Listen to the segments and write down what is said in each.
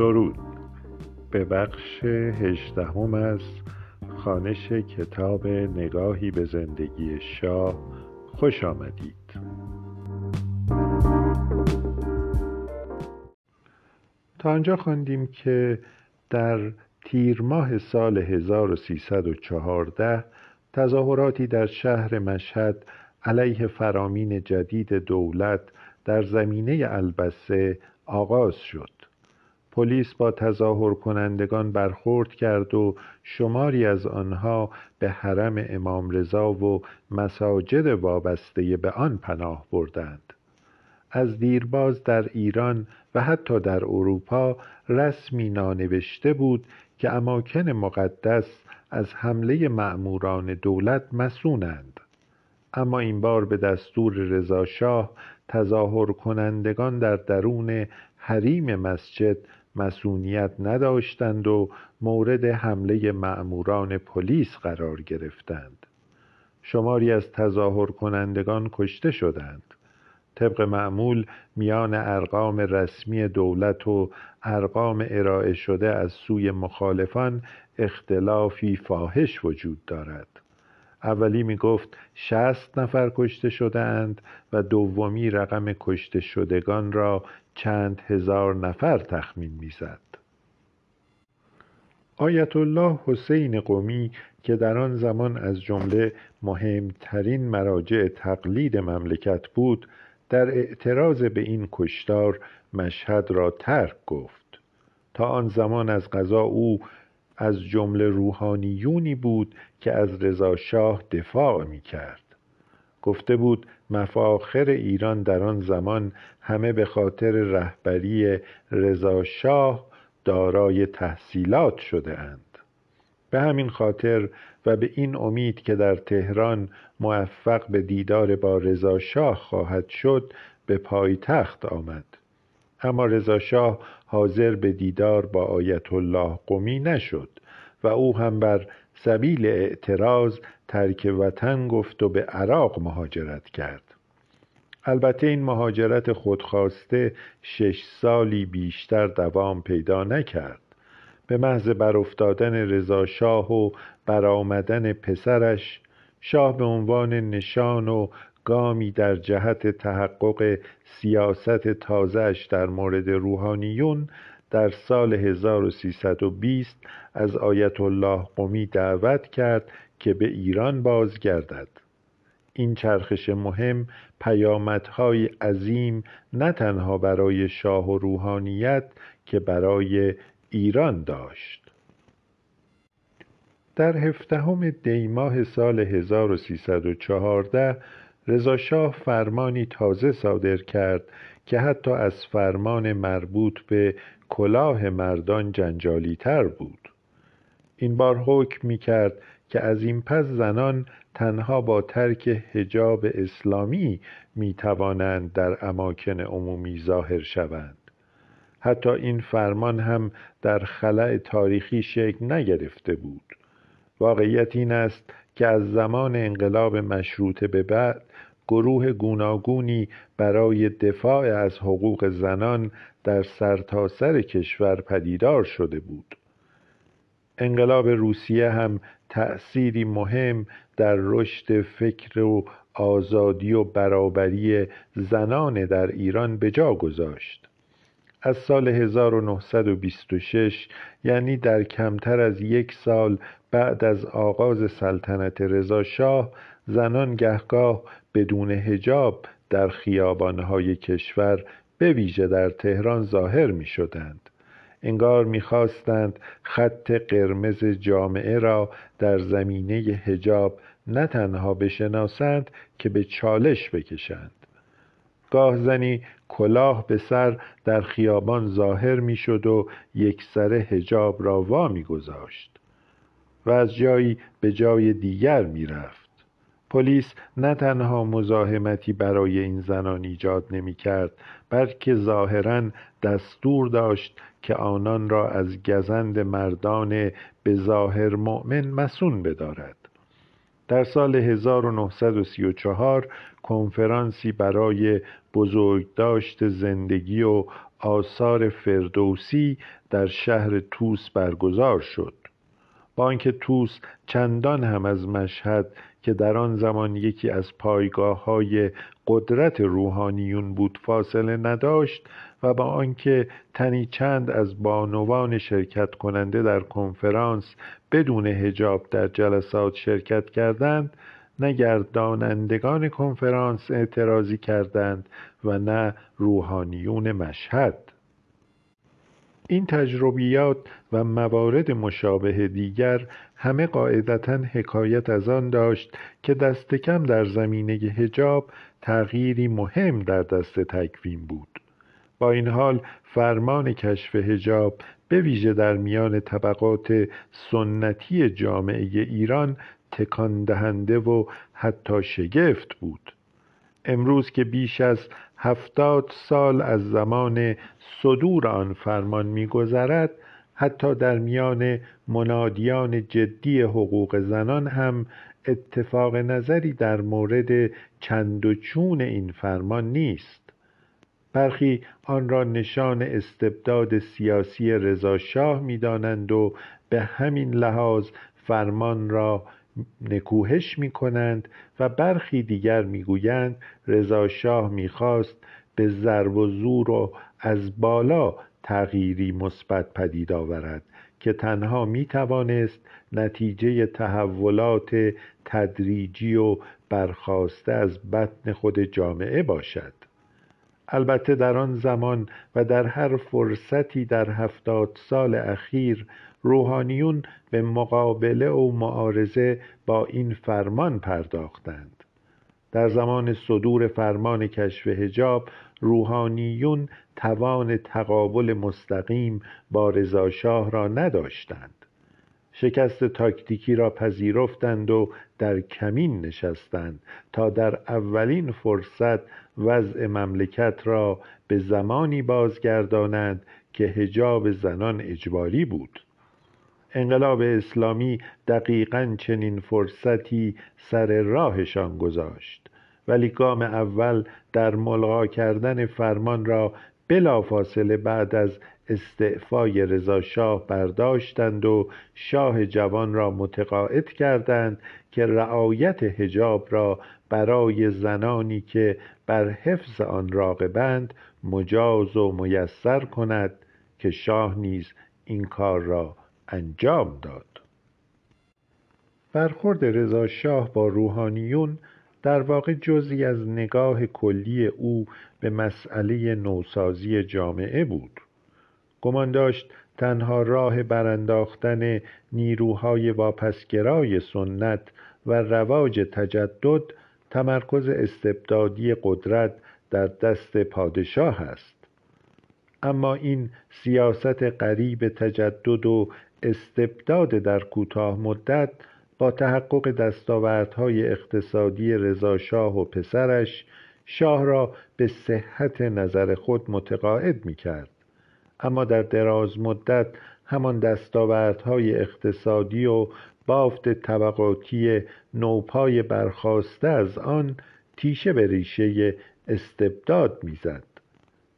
درود به بخش هجدهم از خانش کتاب نگاهی به زندگی شاه خوش آمدید. تا آنجا خواندیم که در تیر ماه سال 1314 تظاهراتی در شهر مشهد علیه فرامین جدید دولت در زمینه البسه آغاز شد. پلیس با تظاهر کنندگان برخورد کرد و شماری از آنها به حرم امام رضا و مساجد وابسته به آن پناه بردند. از دیرباز در ایران و حتی در اروپا رسمی نانوشته بود که اماکن مقدس از حمله مأموران دولت مسونند. اما این بار به دستور رضاشاه تظاهر کنندگان در درون حریم مسجد مسئولیت نداشتند و مورد حمله مأموران پلیس قرار گرفتند. شماری از تظاهر کنندگان کشته شدند. طبق معمول میان ارقام رسمی دولت و ارقام ارائه شده از سوی مخالفان اختلافی فاحش وجود دارد. اولی می گفت شست نفر کشته شده اند و دومی رقم کشته شدگان را چند هزار نفر تخمین می‌زد. آیت الله حسین قومی که در آن زمان از جمله مهمترین مراجع تقلید مملکت بود در اعتراض به این کشتار مشهد را ترک گفت تا آن زمان از غذا او از جمله روحانیونی بود که از رضا شاه دفاع می کرد گفته بود مفاخر ایران در آن زمان همه به خاطر رهبری رضا شاه دارای تحصیلات شده اند. به همین خاطر و به این امید که در تهران موفق به دیدار با رضا شاه خواهد شد به پایتخت آمد. اما رضا شاه حاضر به دیدار با آیت الله قمی نشد و او هم بر سبیل اعتراض ترک وطن گفت و به عراق مهاجرت کرد. البته این مهاجرت خودخواسته شش سالی بیشتر دوام پیدا نکرد. به محض برافتادن رضا شاه و برآمدن پسرش شاه به عنوان نشان و گامی در جهت تحقق سیاست تازهش در مورد روحانیون در سال 1320 از آیت الله قمی دعوت کرد که به ایران بازگردد. این چرخش مهم پیامدهای عظیم نه تنها برای شاه و روحانیت که برای ایران داشت. در هفدهم دیماه سال 1314 رضاشاه فرمانی تازه صادر کرد که حتی از فرمان مربوط به کلاه مردان جنجالی تر بود. این بار حکم می کرد که از این پس زنان تنها با ترک حجاب اسلامی می توانند در اماکن عمومی ظاهر شوند. حتی این فرمان هم در خلع تاریخی شکل نگرفته بود. واقعیت این است که از زمان انقلاب مشروطه به بعد گروه گوناگونی برای دفاع از حقوق زنان در سرتاسر سر کشور پدیدار شده بود. انقلاب روسیه هم تأثیری مهم در رشد فکر و آزادی و برابری زنان در ایران به جا گذاشت. از سال 1926 یعنی در کمتر از یک سال بعد از آغاز سلطنت رضا شاه زنان گهگاه بدون هجاب در خیابانهای کشور به ویژه در تهران ظاهر می شدند. انگار می‌خواستند خط قرمز جامعه را در زمینه هجاب نه تنها بشناسند که به چالش بکشند گاه زنی کلاه به سر در خیابان ظاهر می‌شد و یک سر هجاب را وا میگذاشت و از جایی به جای دیگر می‌رفت. پلیس نه تنها مزاحمتی برای این زنان ایجاد نمی کرد بلکه ظاهرا دستور داشت که آنان را از گزند مردان به ظاهر مؤمن مسون بدارد. در سال 1934 کنفرانسی برای بزرگداشت زندگی و آثار فردوسی در شهر توس برگزار شد. با آنکه توس چندان هم از مشهد که در آن زمان یکی از پایگاه های قدرت روحانیون بود فاصله نداشت و با آنکه تنی چند از بانوان شرکت کننده در کنفرانس بدون هجاب در جلسات شرکت کردند نه گردانندگان کنفرانس اعتراضی کردند و نه روحانیون مشهد. این تجربیات و موارد مشابه دیگر همه قاعدتا حکایت از آن داشت که دست کم در زمینه هجاب تغییری مهم در دست تکوین بود. با این حال فرمان کشف هجاب به ویژه در میان طبقات سنتی جامعه ایران تکان دهنده و حتی شگفت بود. امروز که بیش از هفتاد سال از زمان صدور آن فرمان میگذرد حتی در میان منادیان جدی حقوق زنان هم اتفاق نظری در مورد چند و چون این فرمان نیست. برخی آن را نشان استبداد سیاسی رضاشاه می‌دانند و به همین لحاظ فرمان را نکوهش می کنند و برخی دیگر می‌گویند رضا شاه می‌خواست به ضرب و زور و از بالا تغییری مثبت پدید آورد که تنها می توانست نتیجه تحولات تدریجی و برخواسته از بطن خود جامعه باشد. البته در آن زمان و در هر فرصتی در هفتاد سال اخیر روحانیون به مقابله و معارضه با این فرمان پرداختند. در زمان صدور فرمان کشف هجاب روحانیون توان تقابل مستقیم با رضاشاه را نداشتند. شکست تاکتیکی را پذیرفتند و در کمین نشستند تا در اولین فرصت وضع مملکت را به زمانی بازگردانند که هجاب زنان اجباری بود. انقلاب اسلامی دقیقا چنین فرصتی سر راهشان گذاشت ولی گام اول در ملغا کردن فرمان را بلافاصله بعد از استعفای رضا شاه برداشتند و شاه جوان را متقاعد کردند که رعایت حجاب را برای زنانی که بر حفظ آن راغبند مجاز و میسر کند که شاه نیز این کار را انجام داد. برخورد رضا شاه با روحانیون در واقع جزی از نگاه کلی او به مسئله نوسازی جامعه بود. گمان داشت تنها راه برانداختن نیروهای واپسگرای سنت و رواج تجدد تمرکز استبدادی قدرت در دست پادشاه است. اما این سیاست قریب تجدد و استبداد در کوتاه مدت با تحقق دستاوردهای اقتصادی رضاشاه و پسرش شاه را به صحت نظر خود متقاعد می کرد اما در دراز مدت همان دستاوردهای اقتصادی و بافت طبقاتی نوپای برخواسته از آن تیشه به ریشه استبداد می‌زد.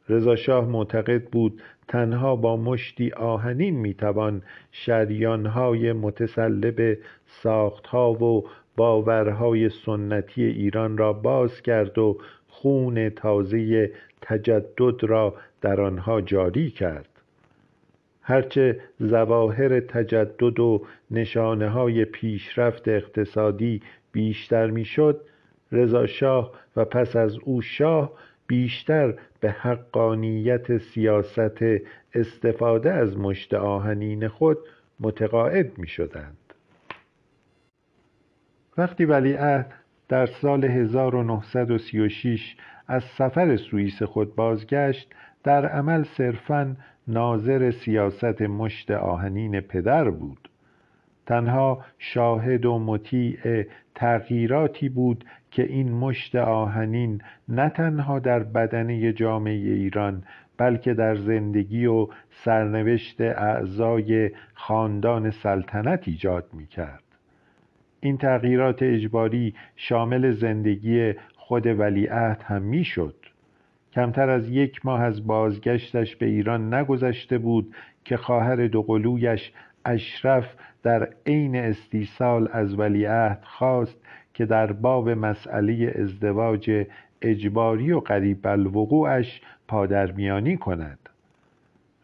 رضاشاه معتقد بود تنها با مشتی آهنین می‌توان شریانهای متسلب ساختها و باورهای سنتی ایران را باز کرد و خون تازه تجدد را در آنها جاری کرد هرچه ظواهر تجدد و نشانه های پیشرفت اقتصادی بیشتر می‌شد رضا شاه و پس از او شاه بیشتر به حقانیت سیاست استفاده از مشت آهنین خود متقاعد می شدند. وقتی ولیعهد در سال 1936 از سفر سوئیس خود بازگشت در عمل صرفا ناظر سیاست مشت آهنین پدر بود. تنها شاهد و مطیع تغییراتی بود که این مشت آهنین نه تنها در بدنه جامعه ایران بلکه در زندگی و سرنوشت اعضای خاندان سلطنت ایجاد می کرد این تغییرات اجباری شامل زندگی خود ولیعهد هم می شد کمتر از یک ماه از بازگشتش به ایران نگذشته بود که خواهر دوقلویش اشرف در عین استیصال از ولیعهد خواست که در باب مسئله ازدواج اجباری و قریب الوقوعش پادرمیانی کند.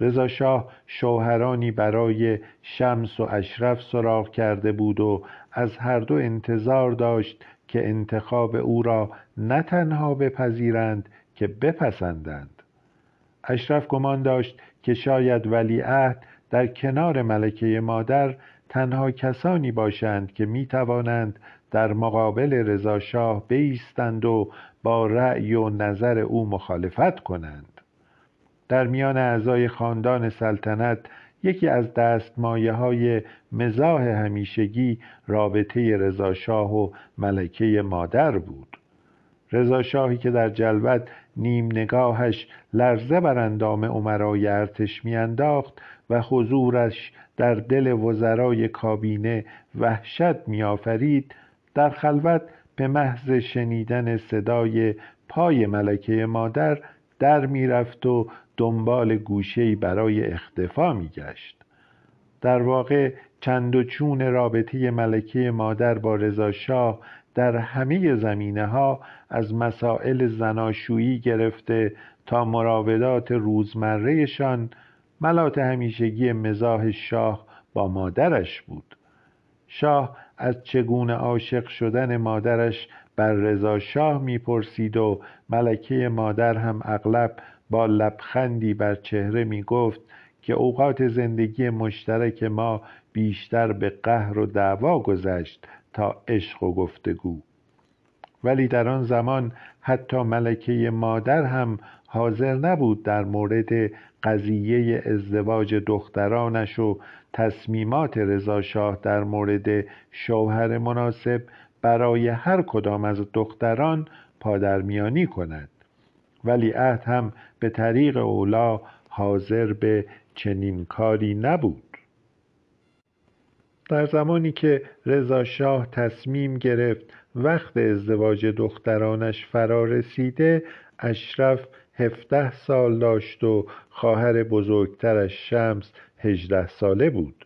رضا شاه شوهرانی برای شمس و اشرف سراغ کرده بود و از هر دو انتظار داشت که انتخاب او را نه تنها بپذیرند که بپسندند. اشرف گمان داشت که شاید ولیعهد در کنار ملکه مادر تنها کسانی باشند که می توانند در مقابل رضا شاه بیستند و با رأی و نظر او مخالفت کنند. در میان اعضای خاندان سلطنت یکی از دستمایه های مزاح همیشگی رابطه رضا شاه و ملکه مادر بود. رضا شاهی که در جلوت نیم نگاهش لرزه بر اندام عمرای ارتش میانداخت و حضورش در دل وزرای کابینه وحشت میآفرید در خلوت به محض شنیدن صدای پای ملکه مادر در می‌رفت و دنبال گوشهای برای اختفا میگشت. در واقع چند و چون رابطه ملکه مادر با رضا شاه در همه زمینه ها از مسائل زناشویی گرفته تا مراودات روزمرهشان ملات همیشگی مزاح شاه با مادرش بود. شاه از چگونه عاشق شدن مادرش بر رضا شاه می‌پرسید و ملکه مادر هم اغلب با لبخندی بر چهره می‌گفت که اوقات زندگی مشترک ما بیشتر به قهر و دعوا گذشت تا عشق و گفتگو. ولی در آن زمان حتی ملکه مادر هم حاضر نبود در مورد قضیه ازدواج دخترانش و تصمیمات رضاشاه در مورد شوهر مناسب برای هر کدام از دختران پادرمیانی کند. ولی عهد هم به طریق اولا حاضر به چنین کاری نبود. در زمانی که رضا شاه تصمیم گرفت وقت ازدواج دخترانش فرا رسیده اشرف هفده سال داشت و خواهر بزرگترش شمس هجده ساله بود.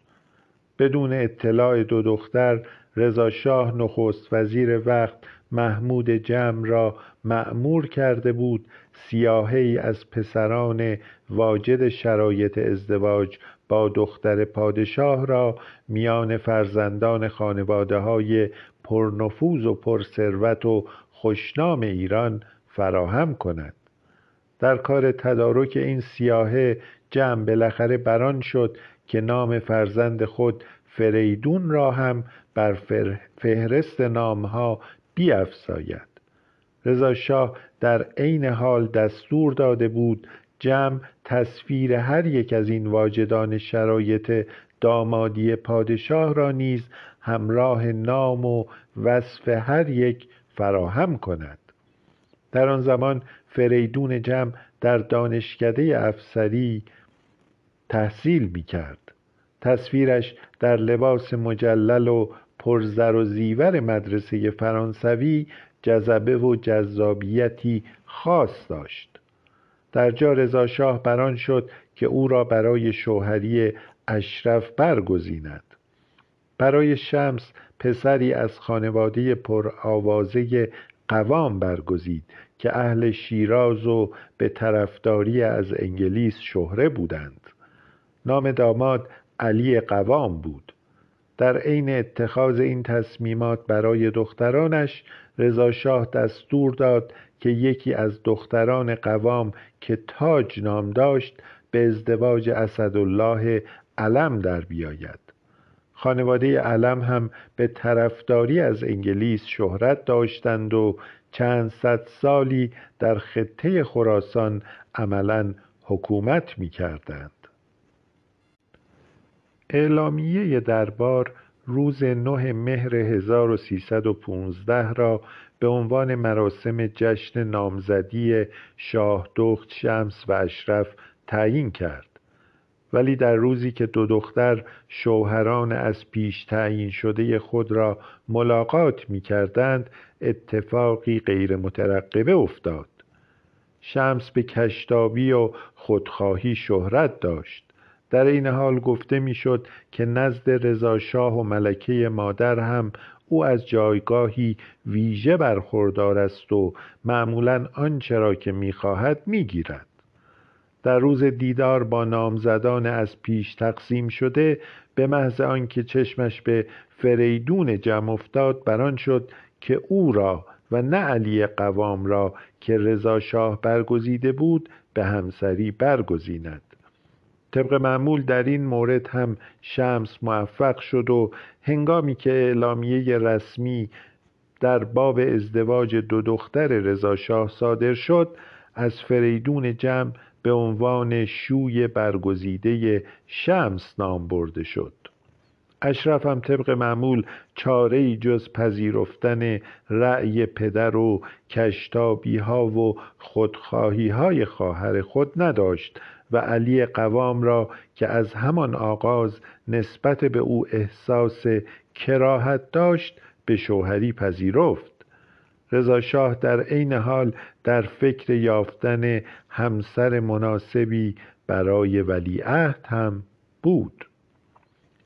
بدون اطلاع دو دختر رضا شاه نخست وزیر وقت محمود جمع را مأمور کرده بود سیاهی از پسران واجد شرایط ازدواج با دختر پادشاه را میان فرزندان خانواده های پرنفوذ و پرثروت و خوشنام ایران فراهم کند. در کار تدارک این سیاهه جمع بالاخره بران شد که نام فرزند خود فریدون را هم بر فهرست نامها بیافزاید رضا شاه در عین حال دستور داده بود جمع تصویر هر یک از این واجدان شرایط دامادی پادشاه را نیز همراه نام و وصف هر یک فراهم کند. در آن زمان فریدون جمع در دانشکده افسری تحصیل می کرد تصویرش در لباس مجلل و پرزر و زیور مدرسه فرانسوی جذبه و جذابیتی خاص داشت. در جا رضا شاه بران شد که او را برای شوهری اشرف برگزیند. برای شمس پسری از خانواده پرآوازه قوام برگزید که اهل شیراز و به طرفداری از انگلیس شهره بودند. نام داماد علی قوام بود. در عین اتخاذ این تصمیمات برای دخترانش رضا شاه دستور داد که یکی از دختران قوام که تاج نام داشت به ازدواج اسدالله علم در بیاید خانواده علم هم به طرفداری از انگلیس شهرت داشتند و چند صد سالی در خطه خراسان عملا حکومت می کردند. اعلامیه دربار روز نه مهر 1315 را به عنوان مراسم جشن نامزدی شاه دخت شمس و اشرف تعیین کرد. ولی در روزی که دو دختر شوهران از پیش تعیین شده خود را ملاقات می کردند اتفاقی غیر مترقبه افتاد. شمس به کشتابی و خودخواهی شهرت داشت. در این حال گفته می‌شد که نزد رضاشاه و ملکه مادر هم او از جایگاهی ویژه برخوردار است و معمولا آنچه را که می‌خواهد می‌گیرد. در روز دیدار با نامزدان از پیش تقسیم شده به محض آنکه چشمش به فریدون جمع افتاد بران شد که او را و نه علی قوام را که رضا شاه برگزیده بود به همسری برگزیند. طبق معمول در این مورد هم شمس موفق شد و هنگامی که اعلامیه رسمی در باب ازدواج دو دختر رضا شاه صادر شد از فریدون جمع به عنوان شوی برگزیده شمس نام برده شد. اشرف هم طبق معمول چاره جز پذیرفتن رأی پدر و کشتابی ها و خودخواهی های خواهر خود نداشت. و علی قوام را که از همان آغاز نسبت به او احساس کراهت داشت به شوهری پذیرفت. رضا شاه در عین حال در فکر یافتن همسر مناسبی برای ولیعهد هم بود.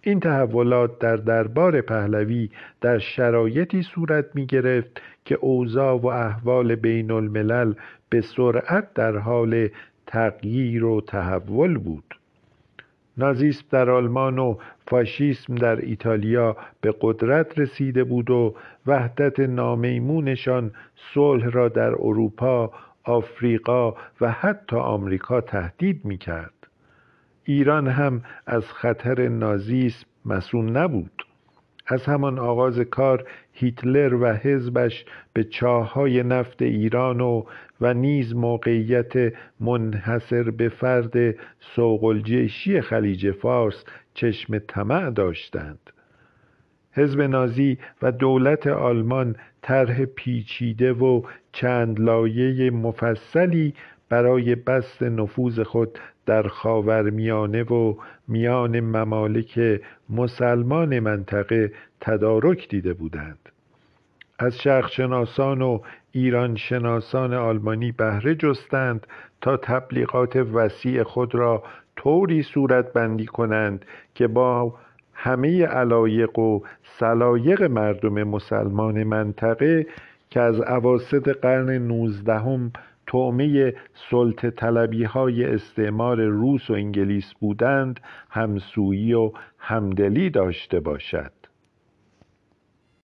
این تحولات در دربار پهلوی در شرایطی صورت می گرفت که اوضاع و احوال بین الملل به سرعت در حال تغییر و تحول بود نازیسم در آلمان و فاشیسم در ایتالیا به قدرت رسیده بود و وحدت نامیمونشان صلح را در اروپا، آفریقا و حتی آمریکا تهدید می کرد. ایران هم از خطر نازیسم مسون نبود. از همان آغاز کار هیتلر و حزبش به چاههای نفت ایران و و نیز موقعیت منحصر به فرد سوقلجیشی خلیج فارس چشم طمع داشتند. حزب نازی و دولت آلمان طرح پیچیده و چند لایه مفصلی برای بست نفوذ خود در خاورمیانه و میان ممالک مسلمان منطقه تدارک دیده بودند. از شرقشناسان و ایرانشناسان آلمانی بهره جستند تا تبلیغات وسیع خود را طوری صورت بندی کنند که با همه علایق و سلایق مردم مسلمان منطقه که از عواسط قرن نوزدهم تومه سلط طلبی های استعمار روس و انگلیس بودند همسویی و همدلی داشته باشد.